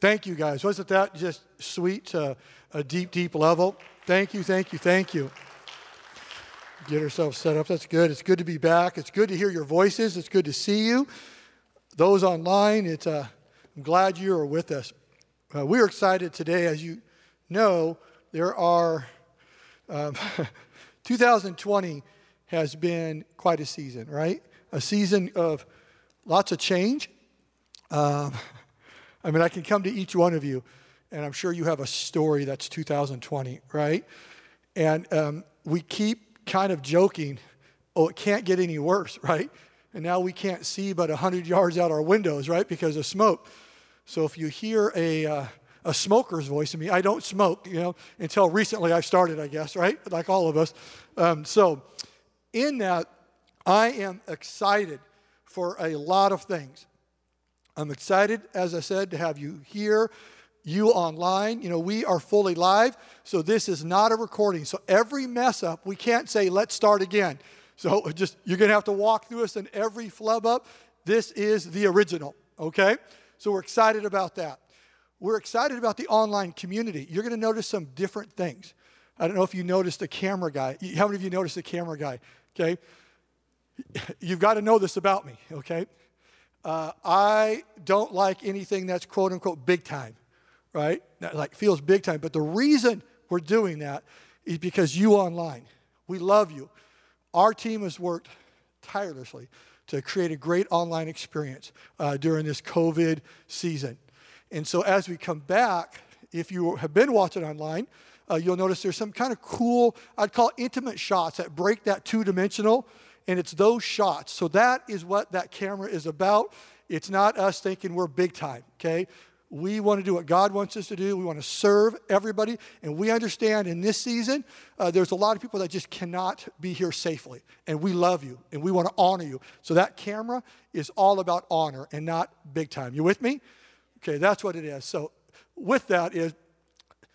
Thank you, guys. Wasn't that just sweet to a deep, deep level? Thank you, thank you, thank you. Get ourselves set up. That's good. It's good to be back. It's good to hear your voices. It's good to see you. Those online, it's, uh, I'm glad you are with us. Uh, we're excited today. As you know, there are, um, 2020 has been quite a season, right? A season of lots of change. Um, I mean, I can come to each one of you, and I'm sure you have a story that's 2020, right? And um, we keep kind of joking, oh, it can't get any worse, right? And now we can't see but 100 yards out our windows, right, because of smoke. So if you hear a, uh, a smoker's voice in me, I don't smoke, you know, until recently I started, I guess, right? Like all of us. Um, so in that, I am excited for a lot of things. I'm excited, as I said, to have you here, you online. You know, we are fully live, so this is not a recording. So every mess up, we can't say, let's start again. So just, you're going to have to walk through us in every flub up. This is the original, okay? So we're excited about that. We're excited about the online community. You're going to notice some different things. I don't know if you noticed the camera guy. How many of you noticed the camera guy? Okay. You've got to know this about me, okay? Uh, I don't like anything that's quote unquote big time, right? That like feels big time. But the reason we're doing that is because you online. We love you. Our team has worked tirelessly to create a great online experience uh, during this COVID season. And so as we come back, if you have been watching online, uh, you'll notice there's some kind of cool, I'd call intimate shots that break that two dimensional, and it's those shots. So that is what that camera is about. It's not us thinking we're big time, okay? We want to do what God wants us to do. We want to serve everybody. And we understand in this season, uh, there's a lot of people that just cannot be here safely. And we love you and we want to honor you. So that camera is all about honor and not big time. You with me? Okay, that's what it is. So with that is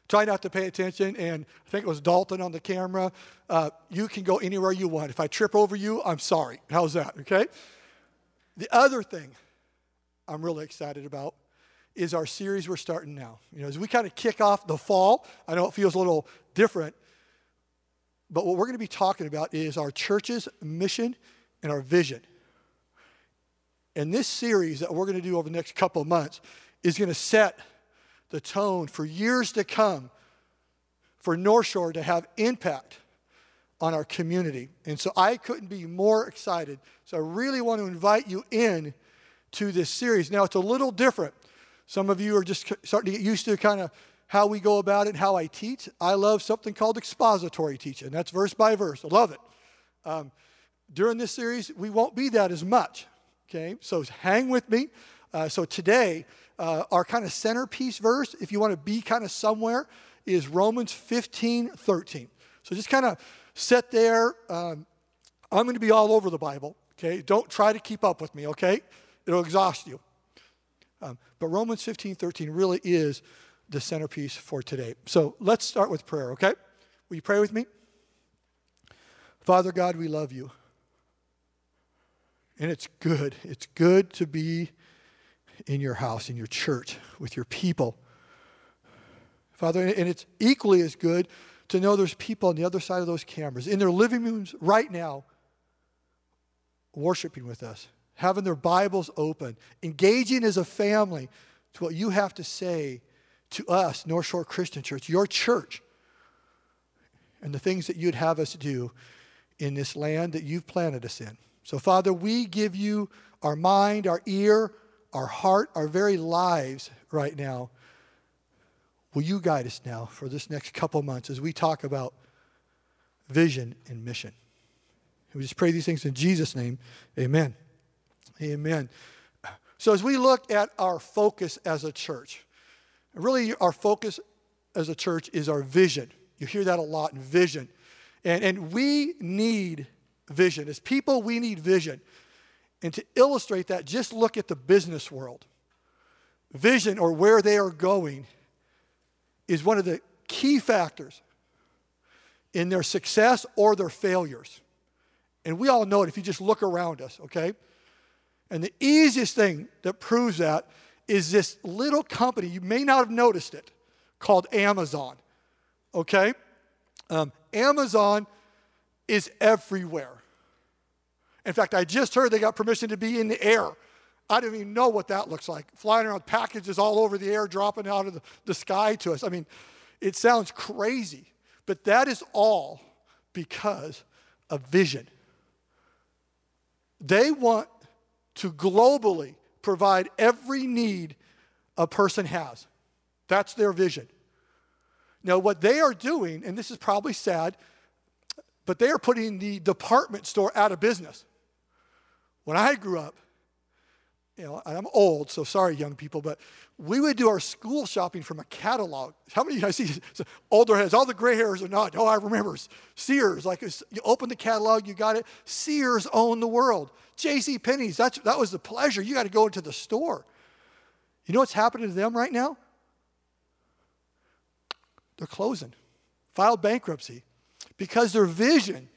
try not to pay attention. And I think it was Dalton on the camera. Uh, you can go anywhere you want. If I trip over you, I'm sorry. How's that? Okay? The other thing I'm really excited about is our series we're starting now. You know, as we kind of kick off the fall, I know it feels a little different, but what we're going to be talking about is our church's mission and our vision. And this series that we're going to do over the next couple of months is going to set the tone for years to come for North Shore to have impact on our community. And so I couldn't be more excited. So I really want to invite you in to this series. Now it's a little different. Some of you are just starting to get used to kind of how we go about it, how I teach. I love something called expository teaching. That's verse by verse. I love it. Um, during this series, we won't be that as much. Okay, so hang with me. Uh, so today, uh, our kind of centerpiece verse, if you want to be kind of somewhere, is Romans 15 13. So just kind of sit there. Um, I'm going to be all over the Bible, okay? Don't try to keep up with me, okay? It'll exhaust you. Um, but Romans 15 13 really is the centerpiece for today. So let's start with prayer, okay? Will you pray with me? Father God, we love you. And it's good. It's good to be in your house, in your church, with your people. Father, and it's equally as good to know there's people on the other side of those cameras, in their living rooms right now, worshiping with us, having their Bibles open, engaging as a family to what you have to say to us, North Shore Christian Church, your church, and the things that you'd have us do in this land that you've planted us in. So, Father, we give you our mind, our ear, our heart, our very lives right now. Will you guide us now for this next couple months as we talk about vision and mission? We just pray these things in Jesus' name. Amen. Amen. So, as we look at our focus as a church, really our focus as a church is our vision. You hear that a lot in vision. And, and we need vision. As people, we need vision. And to illustrate that, just look at the business world. Vision or where they are going is one of the key factors in their success or their failures. And we all know it if you just look around us, okay? And the easiest thing that proves that is this little company, you may not have noticed it, called Amazon. Okay? Um, Amazon is everywhere. In fact, I just heard they got permission to be in the air. I don't even know what that looks like. Flying around packages all over the air, dropping out of the, the sky to us. I mean, it sounds crazy, but that is all because of vision. They want to globally provide every need a person has. That's their vision. Now, what they are doing, and this is probably sad, but they are putting the department store out of business. When I grew up, you know, I'm old, so sorry, young people, but we would do our school shopping from a catalog. How many of you guys see older heads? All the gray hairs are not. Oh, I remember Sears. Like you open the catalog, you got it. Sears owned the world. J.C. Penney's. That's that was the pleasure. You got to go into the store. You know what's happening to them right now? They're closing, filed bankruptcy, because their vision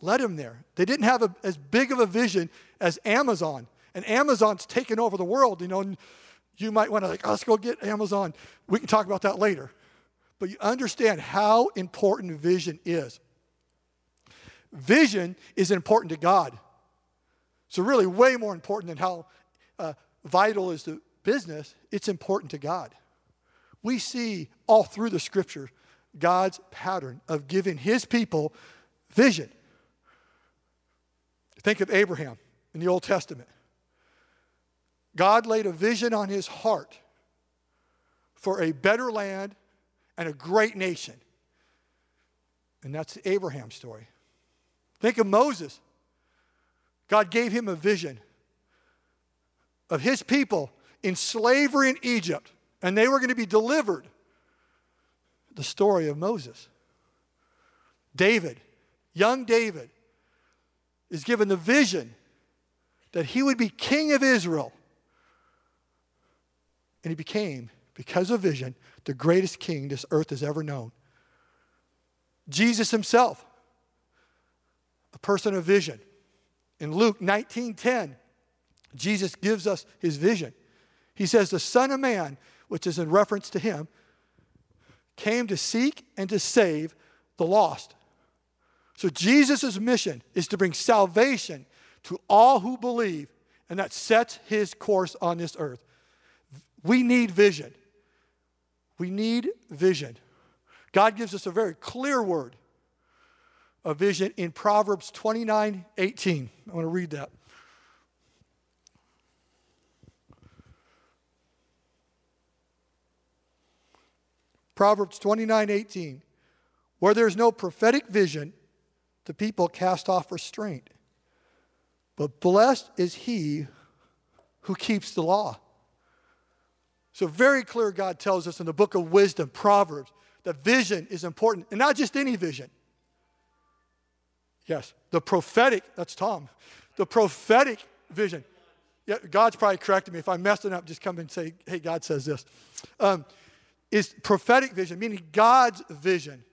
led them there. They didn't have a, as big of a vision as Amazon and Amazon's taken over the world, you know, and you might want to like, oh, let's go get Amazon. We can talk about that later. But you understand how important vision is. Vision is important to God. So really way more important than how uh, vital is the business, it's important to God. We see all through the scripture God's pattern of giving his people vision. Think of Abraham in the Old Testament. God laid a vision on his heart for a better land and a great nation. And that's the Abraham story. Think of Moses. God gave him a vision of his people in slavery in Egypt, and they were going to be delivered. The story of Moses. David, young David, is given the vision that he would be king of Israel and he became, because of vision, the greatest king this earth has ever known. Jesus himself, a person of vision. In Luke 19:10, Jesus gives us his vision. He says, The Son of Man, which is in reference to him, came to seek and to save the lost. So Jesus' mission is to bring salvation to all who believe, and that sets his course on this earth. We need vision. We need vision. God gives us a very clear word of vision in Proverbs 29 18. I want to read that. Proverbs 29 18. Where there's no prophetic vision, the people cast off restraint. But blessed is he who keeps the law. So, very clear, God tells us in the book of wisdom, Proverbs, that vision is important, and not just any vision. Yes, the prophetic, that's Tom, the prophetic vision. Yeah, God's probably correcting me. If I'm messing up, just come and say, hey, God says this. Um, is prophetic vision, meaning God's vision.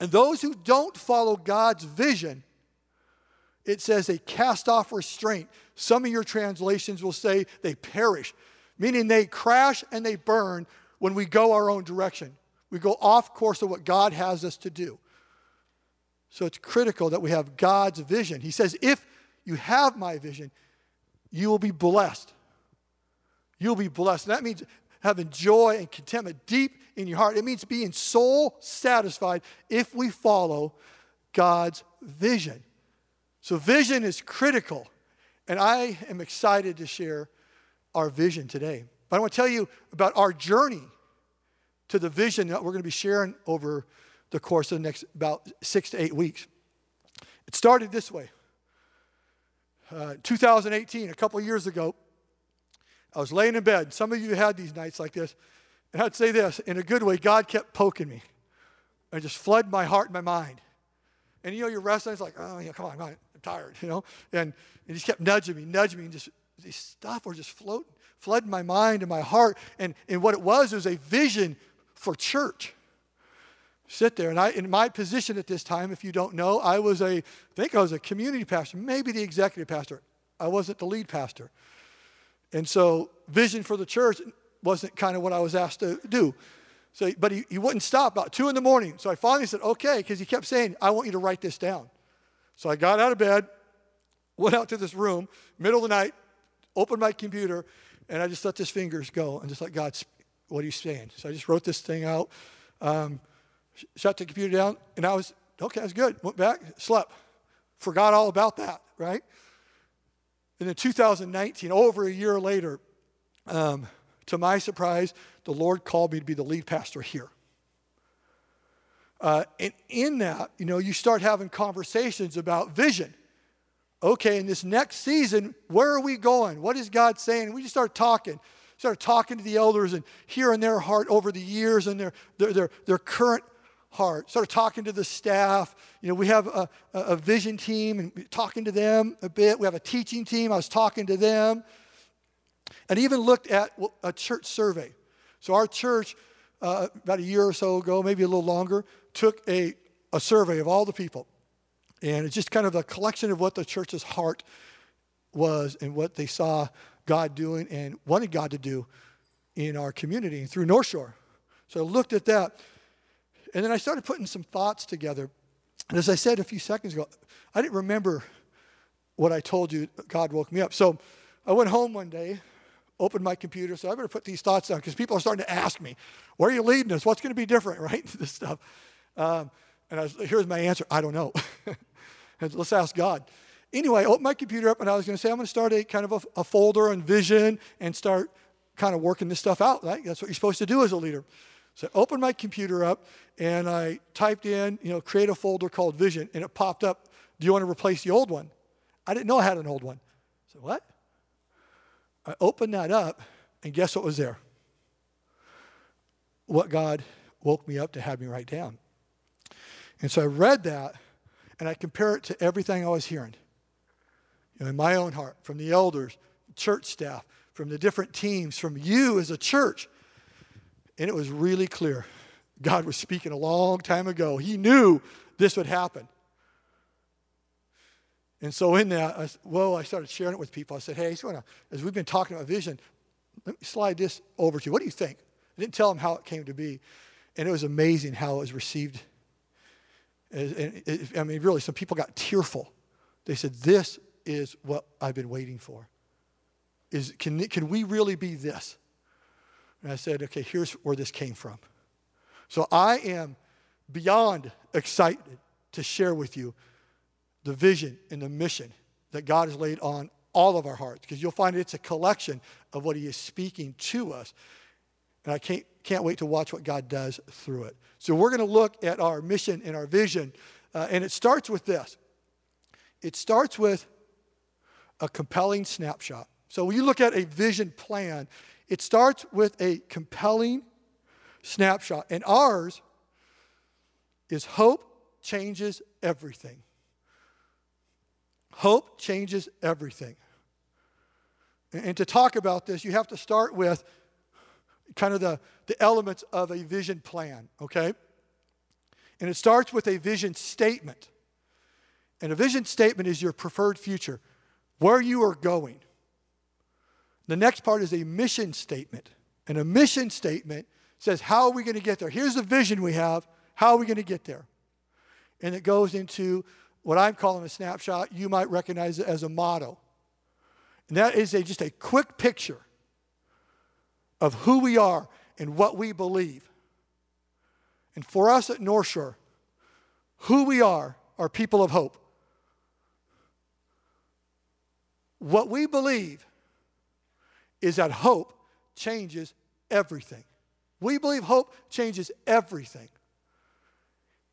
And those who don't follow God's vision, it says they cast off restraint. Some of your translations will say they perish meaning they crash and they burn when we go our own direction. We go off course of what God has us to do. So it's critical that we have God's vision. He says, if you have my vision, you will be blessed. You'll be blessed. And that means having joy and contentment deep in your heart. It means being soul satisfied if we follow God's vision. So, vision is critical. And I am excited to share our vision today. But I want to tell you about our journey to the vision that we're going to be sharing over the course of the next about six to eight weeks. It started this way. Uh, 2018, a couple years ago, I was laying in bed. Some of you had these nights like this. And I'd say this in a good way God kept poking me and just flood my heart and my mind. And you know, you're wrestling, it's like, oh, yeah, come on, I'm tired, you know? And, and he just kept nudging me, nudging me, and just these stuff were just floating, flooding my mind and my heart. And, and what it was it was a vision for church. Sit there, and I, in my position at this time, if you don't know, I was a, I think I was a community pastor, maybe the executive pastor. I wasn't the lead pastor. And so, vision for the church wasn't kind of what I was asked to do. So, but he, he wouldn't stop about two in the morning. So I finally said, okay, because he kept saying, I want you to write this down. So I got out of bed, went out to this room, middle of the night, opened my computer, and I just let his fingers go and just let God, what are you saying. So I just wrote this thing out, um, shut the computer down, and I was, okay, that's good. Went back, slept, forgot all about that, right? And in 2019, over a year later, um, to my surprise, the Lord called me to be the lead pastor here. Uh, and in that, you know, you start having conversations about vision. Okay, in this next season, where are we going? What is God saying? We just start talking. Start talking to the elders and hearing their heart over the years and their, their, their, their current heart. Started talking to the staff. You know, we have a, a vision team and talking to them a bit. We have a teaching team. I was talking to them. And even looked at a church survey. So our church, uh, about a year or so ago, maybe a little longer, took a, a survey of all the people. And it's just kind of a collection of what the church's heart was and what they saw God doing and wanted God to do in our community through North Shore. So I looked at that. And then I started putting some thoughts together. And as I said a few seconds ago, I didn't remember what I told you. God woke me up. So I went home one day, opened my computer, so I better put these thoughts down because people are starting to ask me, where are you leading us? What's going to be different, right? this stuff. Um, and was, here's my answer I don't know. Let's ask God. Anyway, I opened my computer up and I was going to say, I'm going to start a kind of a, a folder on vision and start kind of working this stuff out. Right? That's what you're supposed to do as a leader. So I opened my computer up and I typed in, you know, create a folder called vision and it popped up, do you want to replace the old one? I didn't know I had an old one. So what? I opened that up and guess what was there? What God woke me up to have me write down. And so I read that and I compare it to everything I was hearing you know, in my own heart from the elders, church staff, from the different teams, from you as a church. And it was really clear. God was speaking a long time ago. He knew this would happen. And so in that, I, well, I started sharing it with people. I said, hey, wanna, as we've been talking about vision, let me slide this over to you. What do you think? I didn't tell them how it came to be. And it was amazing how it was received. And it, I mean, really, some people got tearful. They said, this is what I've been waiting for. Is, can, can we really be this? And I said, okay, here's where this came from. So I am beyond excited to share with you the vision and the mission that God has laid on all of our hearts because you'll find it's a collection of what He is speaking to us. And I can't, can't wait to watch what God does through it. So we're going to look at our mission and our vision. Uh, and it starts with this it starts with a compelling snapshot. So when you look at a vision plan, it starts with a compelling snapshot. And ours is hope changes everything. Hope changes everything. And to talk about this, you have to start with kind of the, the elements of a vision plan, okay? And it starts with a vision statement. And a vision statement is your preferred future, where you are going. The next part is a mission statement. And a mission statement says, How are we going to get there? Here's the vision we have. How are we going to get there? And it goes into what I'm calling a snapshot. You might recognize it as a motto. And that is a, just a quick picture of who we are and what we believe. And for us at North Shore, who we are are people of hope. What we believe is that hope changes everything. We believe hope changes everything.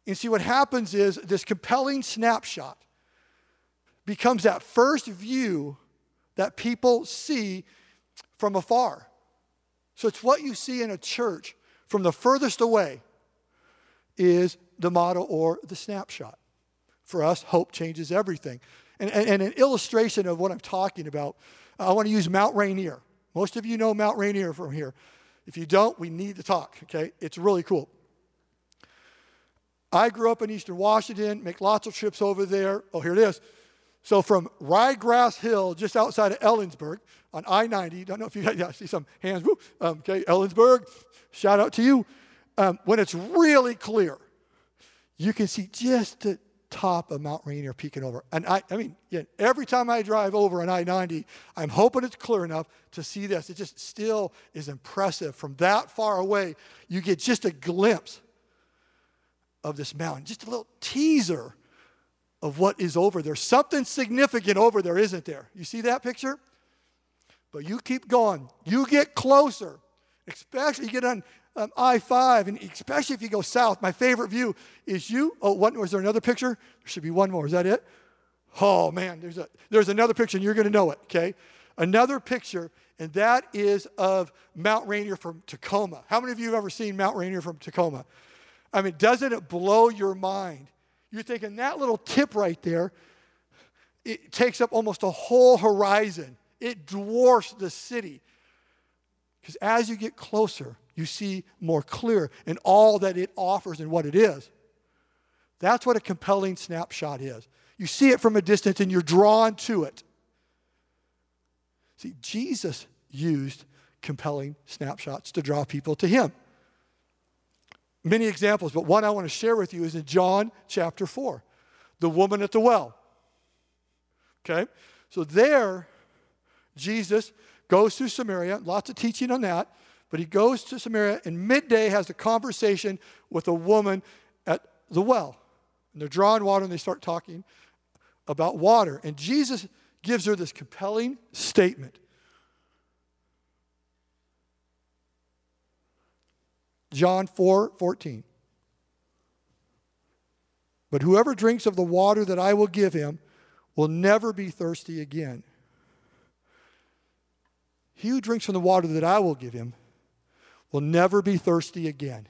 And see, what happens is this compelling snapshot becomes that first view that people see from afar. So it's what you see in a church from the furthest away is the model or the snapshot. For us, hope changes everything. And, and, and an illustration of what I'm talking about, I want to use Mount Rainier. Most of you know Mount Rainier from here. If you don't, we need to talk, okay? It's really cool. I grew up in Eastern Washington, make lots of trips over there. Oh, here it is. So from Ryegrass Hill, just outside of Ellensburg on I 90, don't know if you yeah, see some hands, woo, um, okay, Ellensburg, shout out to you. Um, when it's really clear, you can see just the top of Mount Rainier peeking over. And I, I mean, yeah, every time I drive over on I 90, I'm hoping it's clear enough to see this. It just still is impressive. From that far away, you get just a glimpse of this mountain, just a little teaser of what is over there. Something significant over there, isn't there? You see that picture? But you keep going. You get closer, especially you get on um, I 5, and especially if you go south. My favorite view is you. Oh, one, was there another picture? There should be one more. Is that it? Oh, man, there's, a, there's another picture, and you're going to know it, okay? Another picture, and that is of Mount Rainier from Tacoma. How many of you have ever seen Mount Rainier from Tacoma? I mean, doesn't it blow your mind? You're thinking that little tip right there, it takes up almost a whole horizon. It dwarfs the city. Because as you get closer, you see more clear in all that it offers and what it is. That's what a compelling snapshot is. You see it from a distance and you're drawn to it. See, Jesus used compelling snapshots to draw people to him many examples, but one I want to share with you is in John chapter 4, the woman at the well. Okay? So there, Jesus goes through Samaria, lots of teaching on that, but he goes to Samaria and midday has a conversation with a woman at the well. And they're drawing water and they start talking about water. And Jesus gives her this compelling statement. John 4 14. But whoever drinks of the water that I will give him will never be thirsty again. He who drinks from the water that I will give him will never be thirsty again.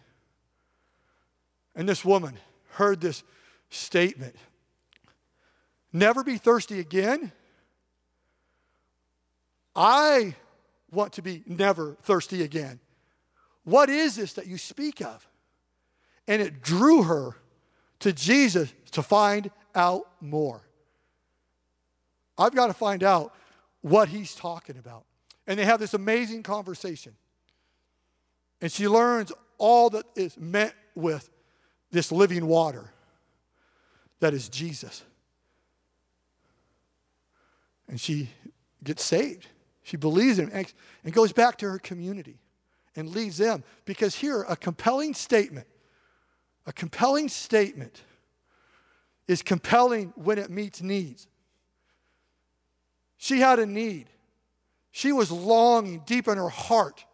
And this woman heard this statement Never be thirsty again? I want to be never thirsty again. What is this that you speak of? And it drew her to Jesus to find out more. I've got to find out what he's talking about. And they have this amazing conversation. And she learns all that is meant with this living water that is Jesus. And she gets saved. She believes in him and goes back to her community and leads them. Because here, a compelling statement, a compelling statement is compelling when it meets needs. She had a need. She was longing deep in her heart.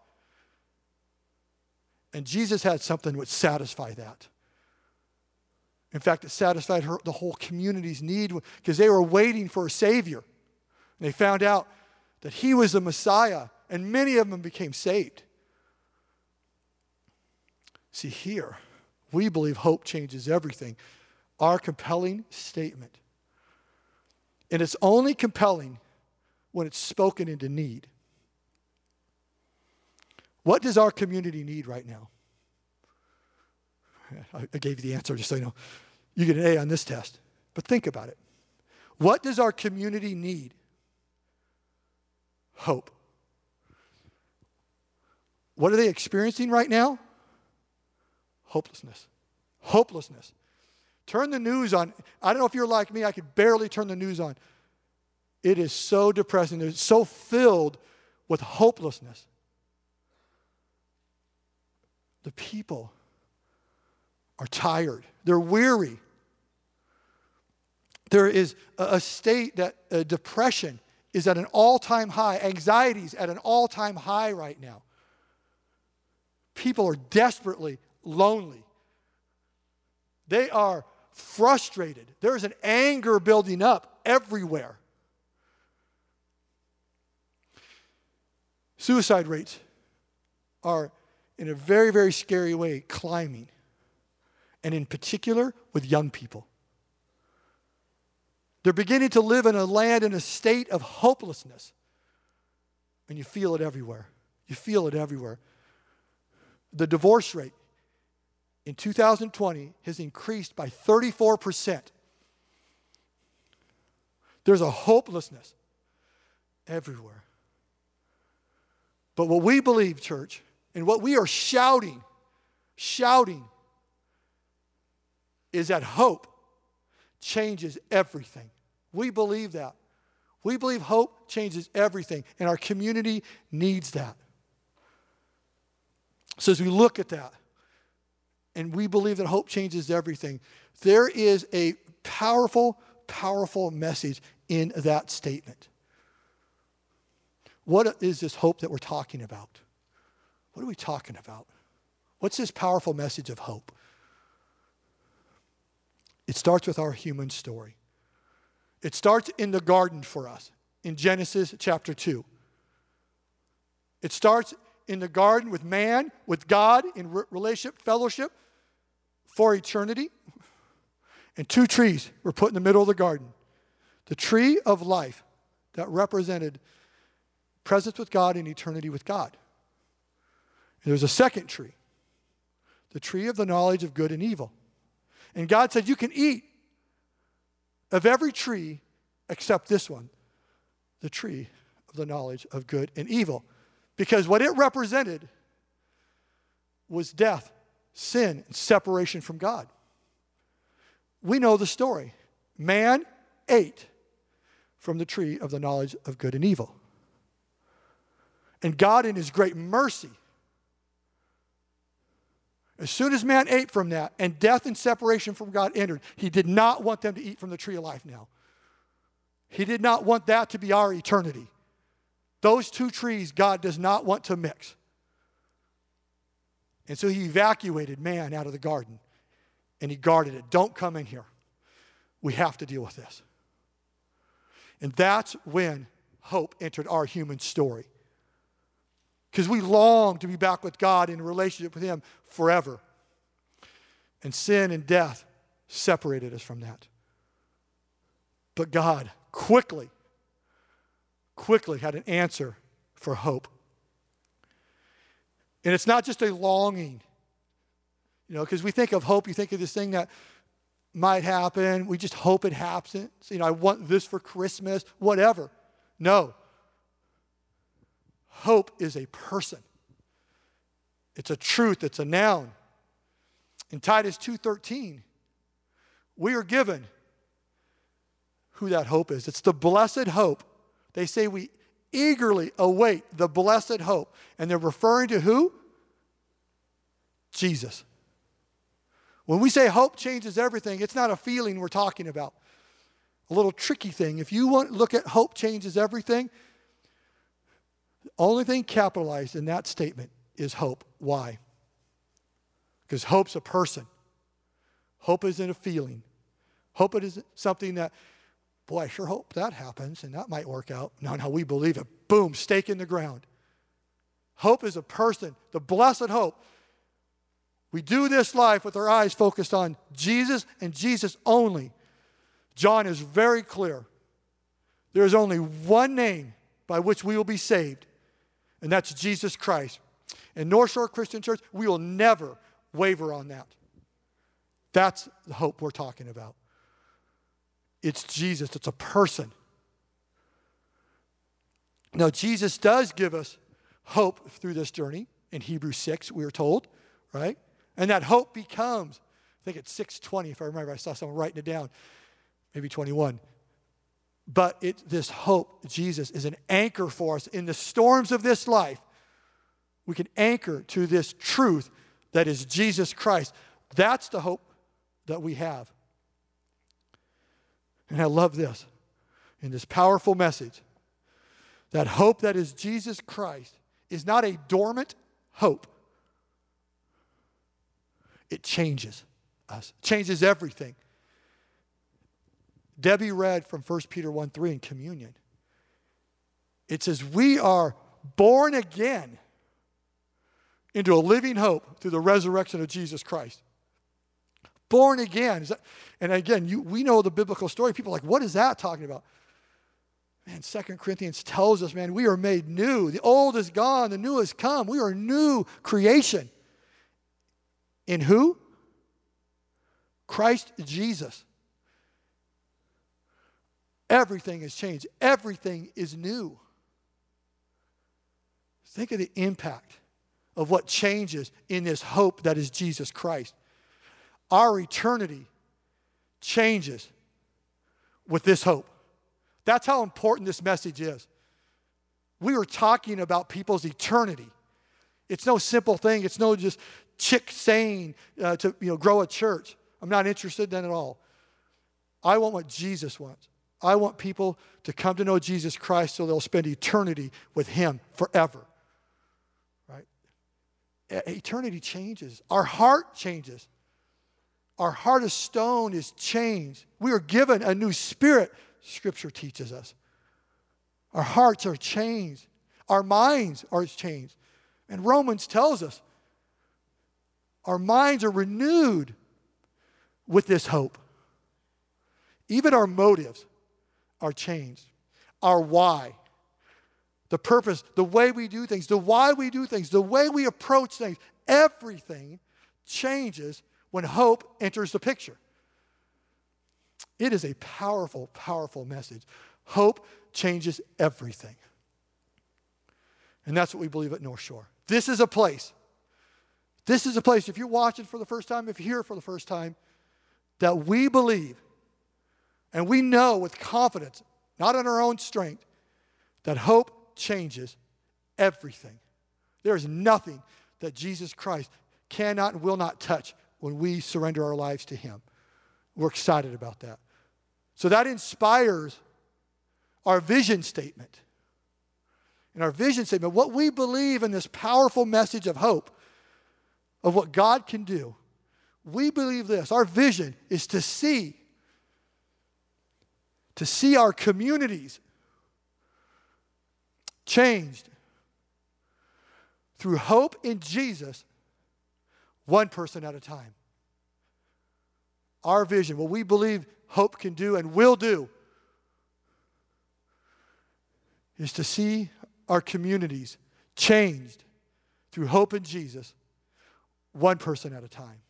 And Jesus had something that would satisfy that. In fact, it satisfied her, the whole community's need because they were waiting for a Savior. And they found out that He was the Messiah, and many of them became saved. See, here, we believe hope changes everything. Our compelling statement. And it's only compelling when it's spoken into need. What does our community need right now? I gave you the answer just so you know. You get an A on this test. But think about it. What does our community need? Hope. What are they experiencing right now? Hopelessness. Hopelessness. Turn the news on. I don't know if you're like me, I could barely turn the news on. It is so depressing. It's so filled with hopelessness. The people are tired, they're weary. There is a state that uh, depression is at an all time high, anxiety is at an all time high right now. People are desperately lonely. They are frustrated. There's an anger building up everywhere. Suicide rates are, in a very, very scary way, climbing, and in particular with young people. They're beginning to live in a land in a state of hopelessness, and you feel it everywhere. You feel it everywhere. The divorce rate in 2020 has increased by 34%. There's a hopelessness everywhere. But what we believe, church, and what we are shouting, shouting, is that hope changes everything. We believe that. We believe hope changes everything, and our community needs that. So, as we look at that, and we believe that hope changes everything, there is a powerful, powerful message in that statement. What is this hope that we're talking about? What are we talking about? What's this powerful message of hope? It starts with our human story. It starts in the garden for us in Genesis chapter 2. It starts in the garden with man, with God, in relationship, fellowship for eternity. And two trees were put in the middle of the garden the tree of life that represented presence with God and eternity with God. And there's a second tree, the tree of the knowledge of good and evil. And God said, You can eat of every tree except this one, the tree of the knowledge of good and evil. Because what it represented was death, sin, and separation from God. We know the story. Man ate from the tree of the knowledge of good and evil. And God, in His great mercy, as soon as man ate from that and death and separation from God entered, He did not want them to eat from the tree of life now. He did not want that to be our eternity. Those two trees, God does not want to mix. And so He evacuated man out of the garden and He guarded it. Don't come in here. We have to deal with this. And that's when hope entered our human story because we long to be back with God in a relationship with Him forever. And sin and death separated us from that. But God quickly, quickly had an answer for hope. And it's not just a longing, you know, because we think of hope, you think of this thing that might happen. We just hope it happens. You know, I want this for Christmas, whatever. No. Hope is a person. It's a truth, it's a noun. In Titus 2:13, we are given who that hope is. It's the blessed hope. They say we eagerly await the blessed hope. And they're referring to who? Jesus. When we say hope changes everything, it's not a feeling we're talking about. A little tricky thing. If you want to look at hope changes everything, the only thing capitalized in that statement is hope. Why? Because hope's a person. Hope isn't a feeling. Hope it isn't something that, boy, I sure hope that happens and that might work out. No, no, we believe it. Boom, stake in the ground. Hope is a person, the blessed hope. We do this life with our eyes focused on Jesus and Jesus only. John is very clear. There is only one name by which we will be saved, and that's Jesus Christ. In North Shore Christian Church, we will never waver on that. That's the hope we're talking about. It's Jesus, it's a person. Now, Jesus does give us hope through this journey. In Hebrews 6, we are told, right? And that hope becomes, I think it's 620, if I remember, I saw someone writing it down, maybe 21. But it, this hope, Jesus, is an anchor for us in the storms of this life. We can anchor to this truth that is Jesus Christ. That's the hope that we have. And I love this in this powerful message that hope that is Jesus Christ is not a dormant hope. It changes us, changes everything. Debbie read from 1 Peter 1 3 in communion. It says, We are born again into a living hope through the resurrection of Jesus Christ. Born again. And again, you, we know the biblical story. People are like, what is that talking about? Man, Second Corinthians tells us, man, we are made new. The old is gone, the new has come. We are a new creation. In who? Christ Jesus. Everything has changed, everything is new. Think of the impact of what changes in this hope that is Jesus Christ. Our eternity changes with this hope. That's how important this message is. We were talking about people's eternity. It's no simple thing. It's no just chick saying uh, to you know, grow a church. I'm not interested in that at all. I want what Jesus wants. I want people to come to know Jesus Christ so they'll spend eternity with Him forever. Right? Eternity changes. Our heart changes. Our heart of stone is changed. We are given a new spirit, Scripture teaches us. Our hearts are changed. Our minds are changed. And Romans tells us our minds are renewed with this hope. Even our motives are changed. Our why, the purpose, the way we do things, the why we do things, the way we approach things, everything changes when hope enters the picture. It is a powerful, powerful message. Hope changes everything. And that's what we believe at North Shore. This is a place. This is a place, if you're watching for the first time, if you're here for the first time, that we believe and we know with confidence, not in our own strength, that hope changes everything. There is nothing that Jesus Christ cannot and will not touch when we surrender our lives to Him. We're excited about that. So that inspires our vision statement. In our vision statement, what we believe in this powerful message of hope, of what God can do, we believe this. Our vision is to see, to see our communities changed through hope in Jesus one person at a time. Our vision, what we believe hope can do and will do, is to see our communities changed through hope in Jesus, one person at a time.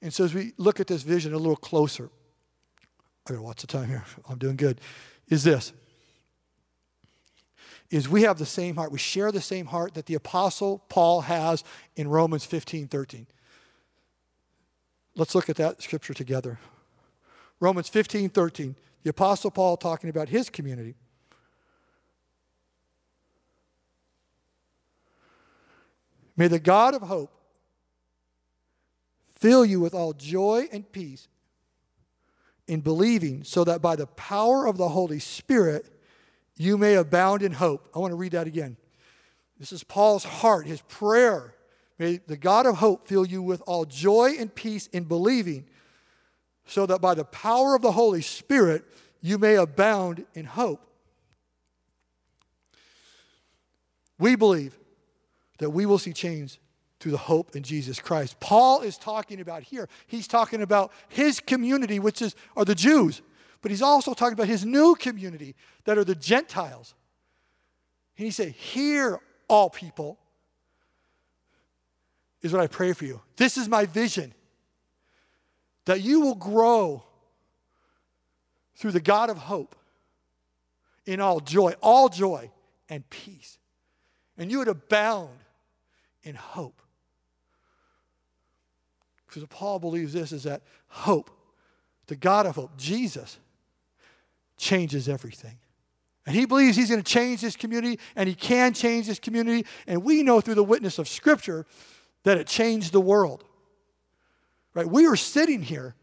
And so, as we look at this vision a little closer, I got lots of time here. I'm doing good. Is this is we have the same heart. We share the same heart that the Apostle Paul has in Romans 15 13. Let's look at that scripture together. Romans 15 13. The Apostle Paul talking about his community. May the God of hope fill you with all joy and peace in believing, so that by the power of the Holy Spirit you may abound in hope. I want to read that again. This is Paul's heart, his prayer. May the God of hope fill you with all joy and peace in believing, so that by the power of the Holy Spirit you may abound in hope. We believe that we will see change through the hope in Jesus Christ. Paul is talking about here. He's talking about his community, which is are the Jews but he's also talking about his new community that are the Gentiles. And he said, Hear, all people, is what I pray for you. This is my vision that you will grow through the God of hope in all joy, all joy and peace. And you would abound in hope. Because Paul believes this is that hope, the God of hope, Jesus, changes everything. And he believes he's going to change this community, and he can change this community. And we know through the witness of Scripture that it changed the world. Right? We are sitting here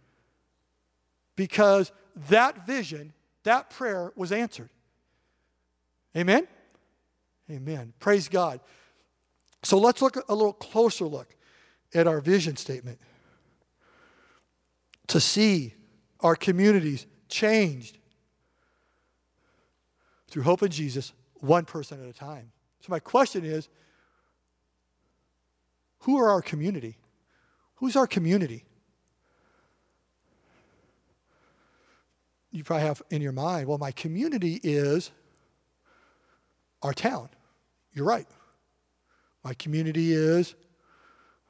because that vision, that prayer was answered. Amen? Amen. Praise God. So let's look a little closer look at our vision statement to see our communities changed through hope in Jesus, one person at a time. So, my question is who are our community? Who's our community? You probably have in your mind, well, my community is our town. You're right. My community is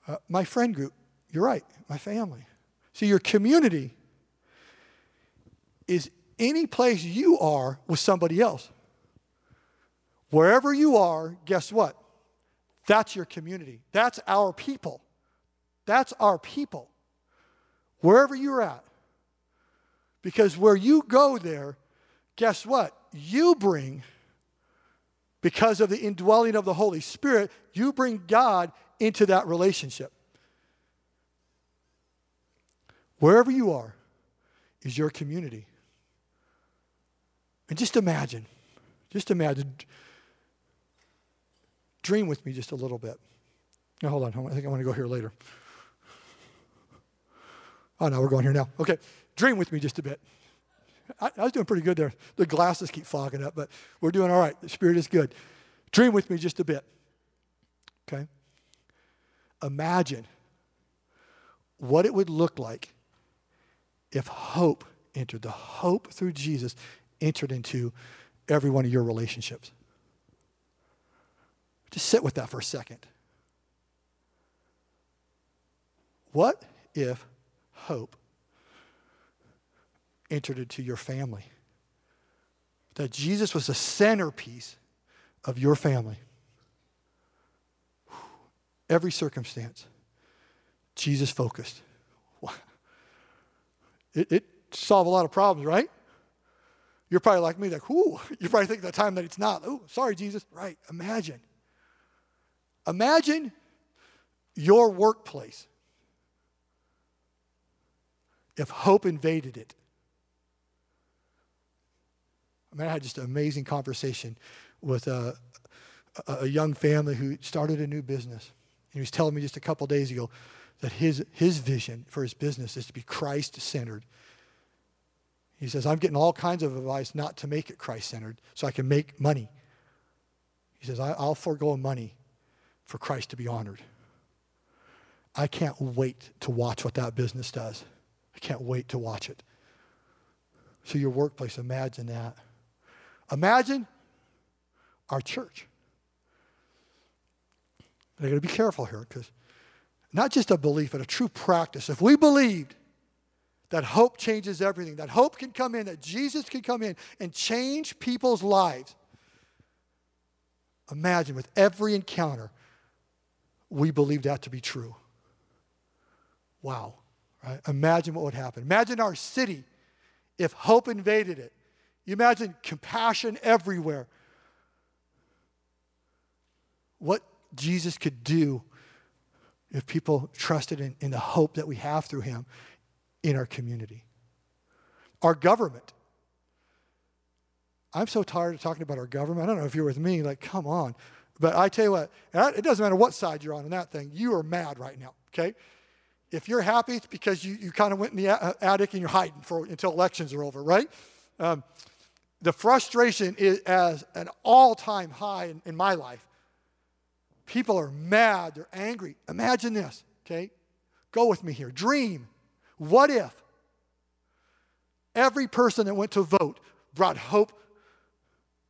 uh, my friend group. You're right. My family. See, your community is any place you are with somebody else. Wherever you are, guess what? That's your community. That's our people. That's our people. Wherever you're at. Because where you go there, guess what? You bring, because of the indwelling of the Holy Spirit, you bring God into that relationship. Wherever you are is your community. And just imagine, just imagine, dream with me just a little bit. Now, hold on, I think I want to go here later. Oh, no, we're going here now. Okay, dream with me just a bit. I, I was doing pretty good there. The glasses keep fogging up, but we're doing all right. The Spirit is good. Dream with me just a bit. Okay? Imagine what it would look like if hope entered, the hope through Jesus entered into every one of your relationships. Just sit with that for a second. What if hope entered into your family? That Jesus was the centerpiece of your family. Every circumstance, Jesus focused. It, it solved a lot of problems, right? You're probably like me, like, whoo, you probably think the time that it's not. Oh, sorry, Jesus. Right. Imagine. Imagine your workplace if hope invaded it. I mean, I had just an amazing conversation with a, a, young family who started a new business. And he was telling me just a couple days ago that his, his vision for his business is to be Christ centered. He says, I'm getting all kinds of advice not to make it Christ centered so I can make money. He says, I'll forego money for Christ to be honored. I can't wait to watch what that business does. I can't wait to watch it. So, your workplace, imagine that. Imagine our church. I got to be careful here because not just a belief, but a true practice. If we believed that hope changes everything, that hope can come in, that Jesus can come in and change people's lives, imagine with every encounter, we believe that to be true. Wow. Right? Imagine what would happen. Imagine our city if hope invaded it. You imagine compassion everywhere. What Jesus could do if people trusted in, in the hope that we have through him in our community. Our government. I'm so tired of talking about our government. I don't know if you're with me, like, come on. But I tell you what, it doesn't matter what side you're on in that thing, you are mad right now, okay? If you're happy, it's because you, you kind of went in the attic and you're hiding for, until elections are over, right? Um, the frustration is as an all time high in, in my life People are mad, they're angry. Imagine this, okay? Go with me here. Dream. What if every person that went to vote brought hope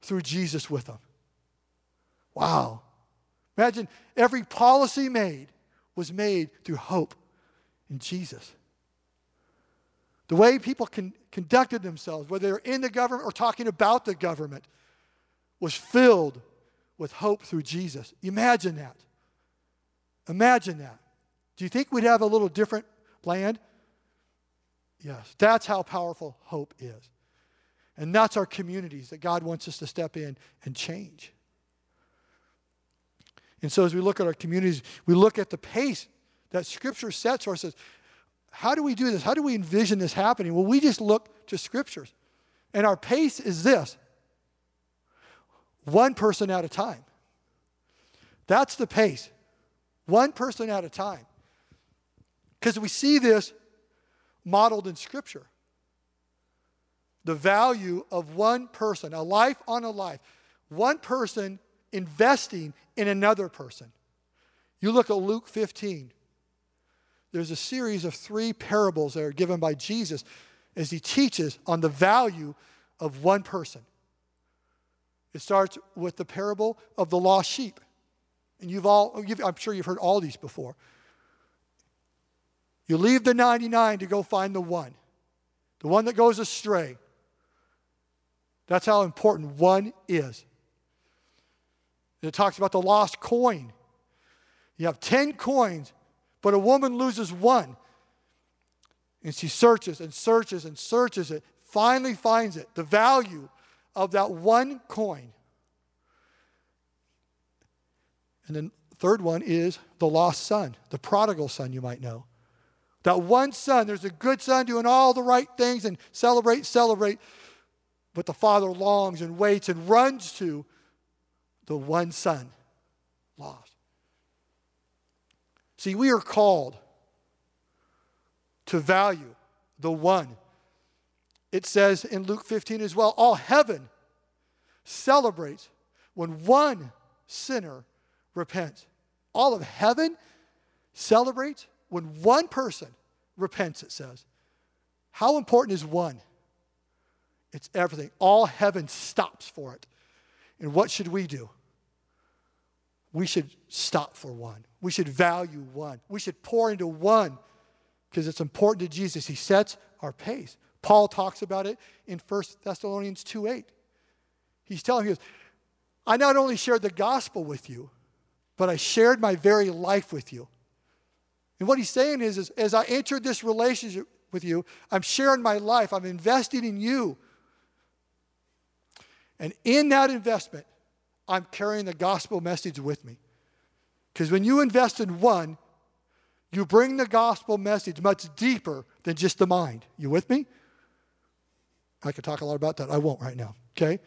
through Jesus with them? Wow. Imagine every policy made was made through hope in Jesus. The way people con- conducted themselves, whether they're in the government or talking about the government, was filled with hope through Jesus. Imagine that. Imagine that. Do you think we'd have a little different land? Yes. That's how powerful hope is. And that's our communities that God wants us to step in and change. And so as we look at our communities, we look at the pace that Scripture sets for us. Says, how do we do this? How do we envision this happening? Well, we just look to Scriptures. And our pace is this one person at a time. That's the pace. One person at a time. Because we see this modeled in Scripture. The value of one person, a life on a life, one person investing in another person. You look at Luke 15. There's a series of three parables that are given by Jesus as he teaches on the value of one person. It starts with the parable of the lost sheep. And you've all, I'm sure you've heard all these before. You leave the 99 to go find the one, the one that goes astray. That's how important one is. It talks about the lost coin. You have 10 coins, but a woman loses one. And she searches and searches and searches it, finally finds it, the value of that one coin. And then third one is the lost son, the prodigal son, you might know. That one son, there's a good son doing all the right things and celebrate, celebrate. But the father longs and waits and runs to the one son lost. See, we are called to value the one. It says in Luke 15 as well all heaven celebrates when one sinner repents. All of heaven celebrates when one person repents, it says. How important is one? It's everything. All heaven stops for it. And what should we do? We should stop for one. We should value one. We should pour into one because it's important to Jesus. He sets our pace. Paul talks about it in 1 Thessalonians 2 8. He's telling you, I not only shared the gospel with you, but I shared my very life with you. And what he's saying is, is as I entered this relationship with you, I'm sharing my life, I'm investing in you. And in that investment, I'm carrying the gospel message with me. Because when you invest in one, you bring the gospel message much deeper than just the mind. You with me? I could talk a lot about that. I won't right now, okay?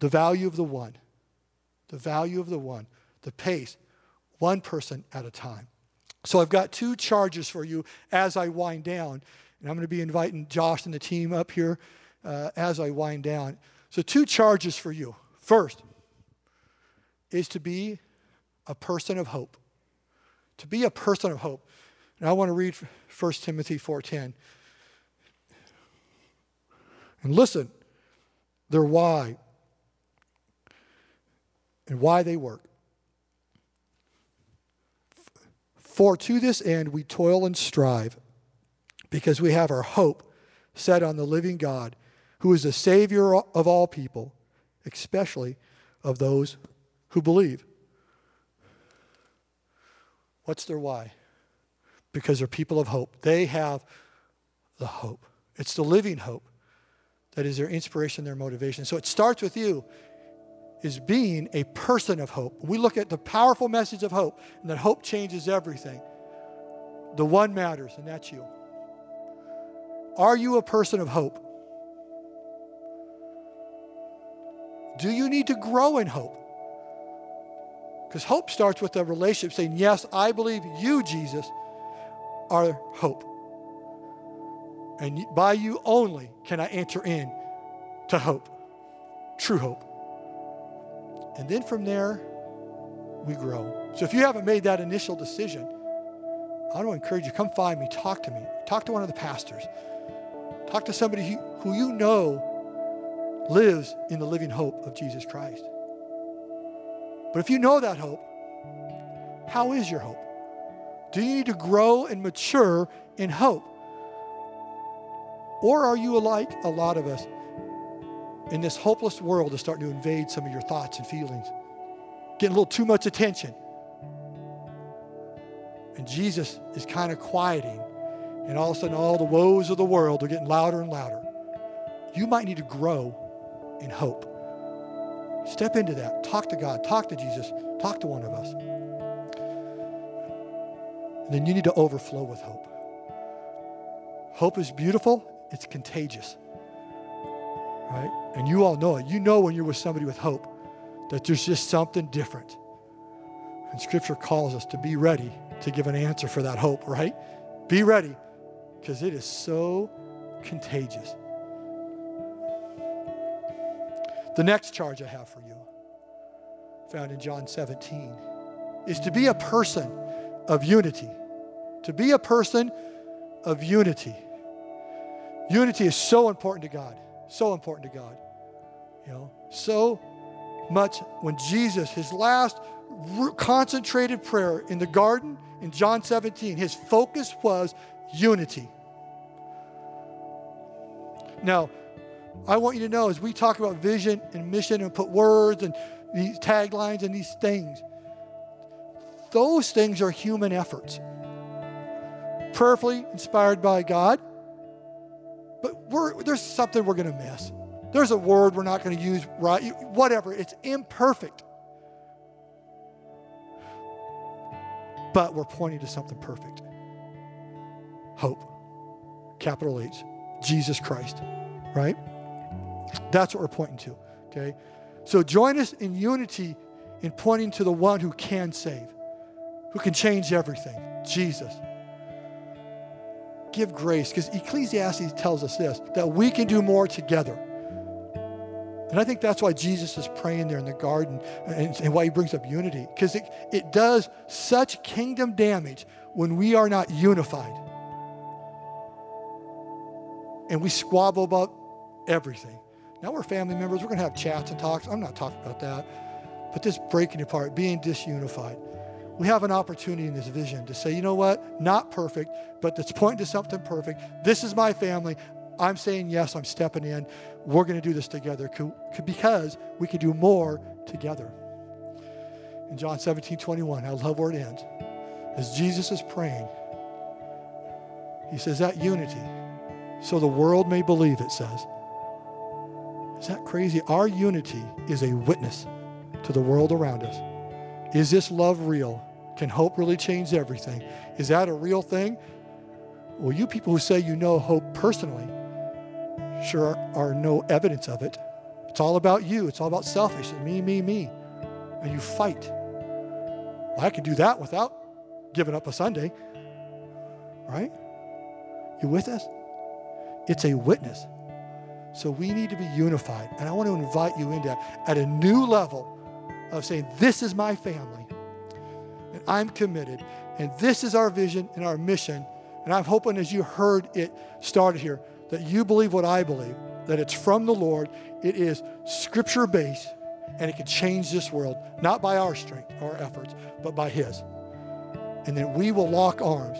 The value of the one. The value of the one. The pace. One person at a time. So I've got two charges for you as I wind down. And I'm going to be inviting Josh and the team up here uh, as I wind down. So, two charges for you. First is to be a person of hope. To be a person of hope. And I want to read 1 Timothy 4:10. And listen, their why and why they work. For to this end we toil and strive, because we have our hope set on the living God, who is the Savior of all people, especially of those who believe. What's their why? Because they're people of hope. They have the hope. It's the living hope that is their inspiration, their motivation. So it starts with you is being a person of hope. We look at the powerful message of hope, and that hope changes everything. The one matters, and that's you. Are you a person of hope? Do you need to grow in hope? Because hope starts with a relationship saying, Yes, I believe you, Jesus, are hope. And by you only can I enter in to hope, true hope. And then from there, we grow. So if you haven't made that initial decision, I want to encourage you come find me, talk to me, talk to one of the pastors, talk to somebody who, who you know lives in the living hope of Jesus Christ. But if you know that hope, how is your hope? Do you need to grow and mature in hope? Or are you like a lot of us in this hopeless world is starting to invade some of your thoughts and feelings, getting a little too much attention. And Jesus is kind of quieting, and all of a sudden, all the woes of the world are getting louder and louder. You might need to grow in hope. Step into that. Talk to God. Talk to Jesus. Talk to one of us. And then you need to overflow with hope. Hope is beautiful, it's contagious right? And you all know it. You know when you're with somebody with hope that there's just something different. And Scripture calls us to be ready to give an answer for that hope, right? Be ready because it is so contagious. The next charge I have for you, found in John 17, is to be a person of unity. To be a person of unity. Unity is so important to God. So important to God. You know, so much when Jesus, his last concentrated prayer in the garden in John 17, his focus was unity. Now, I want you to know as we talk about vision and mission and put words and these taglines and these things, those things are human efforts. Prayerfully inspired by God, but there's something we're going to miss. There's a word we're not going to use right, whatever. It's imperfect. But we're pointing to something perfect hope, capital H, Jesus Christ, right? That's what we're pointing to, okay? So join us in unity in pointing to the one who can save, who can change everything, Jesus. Give grace, because Ecclesiastes tells us this that we can do more together. And I think that's why Jesus is praying there in the garden and, and why he brings up unity, because it, it does such kingdom damage when we are not unified. And we squabble about everything. Now we're family members. We're going to have chats and talks. I'm not talking about that. But this breaking apart, being disunified. We have an opportunity in this vision to say, you know what? Not perfect, but it's pointing to something perfect. This is my family. I'm saying yes, I'm stepping in. We're going to do this together because we can do more together. In John 17, 21, I love where it ends. As Jesus is praying, he says, that unity, so the world may believe, it says. Is that crazy? Our unity is a witness to the world around us. Is this love real? Can hope really change everything? Is that a real thing? Well, you people who say you know hope personally sure are no evidence of it. It's all about you. It's all about selfish. Me, me, me. And you fight. Well, I could do that without giving up a Sunday. Right? You with us? It's a witness. So we need to be unified. And I want to invite you into at a new level of saying, This is my family. And I'm committed. And this is our vision and our mission. And I'm hoping as you heard it started here, that you believe what I believe, that it's from the Lord, it is scripture based, and it can change this world, not by our strength or efforts, but by His. And then we will lock arms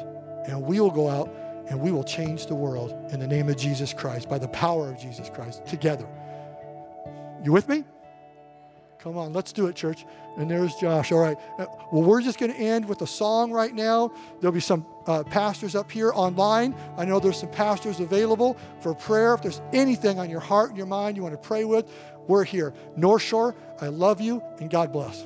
and we will go out and we will change the world in the name of Jesus Christ, by the power of Jesus Christ, together. You with me? Come on, let's do it, church. And there's Josh. All right. Uh, well, we're just going to end with a song right now. There'll be some uh, pastors up here online. I know there's some pastors available for prayer. If there's anything on your heart and your mind you want to pray with, we're here. North Shore, I love you, and God bless.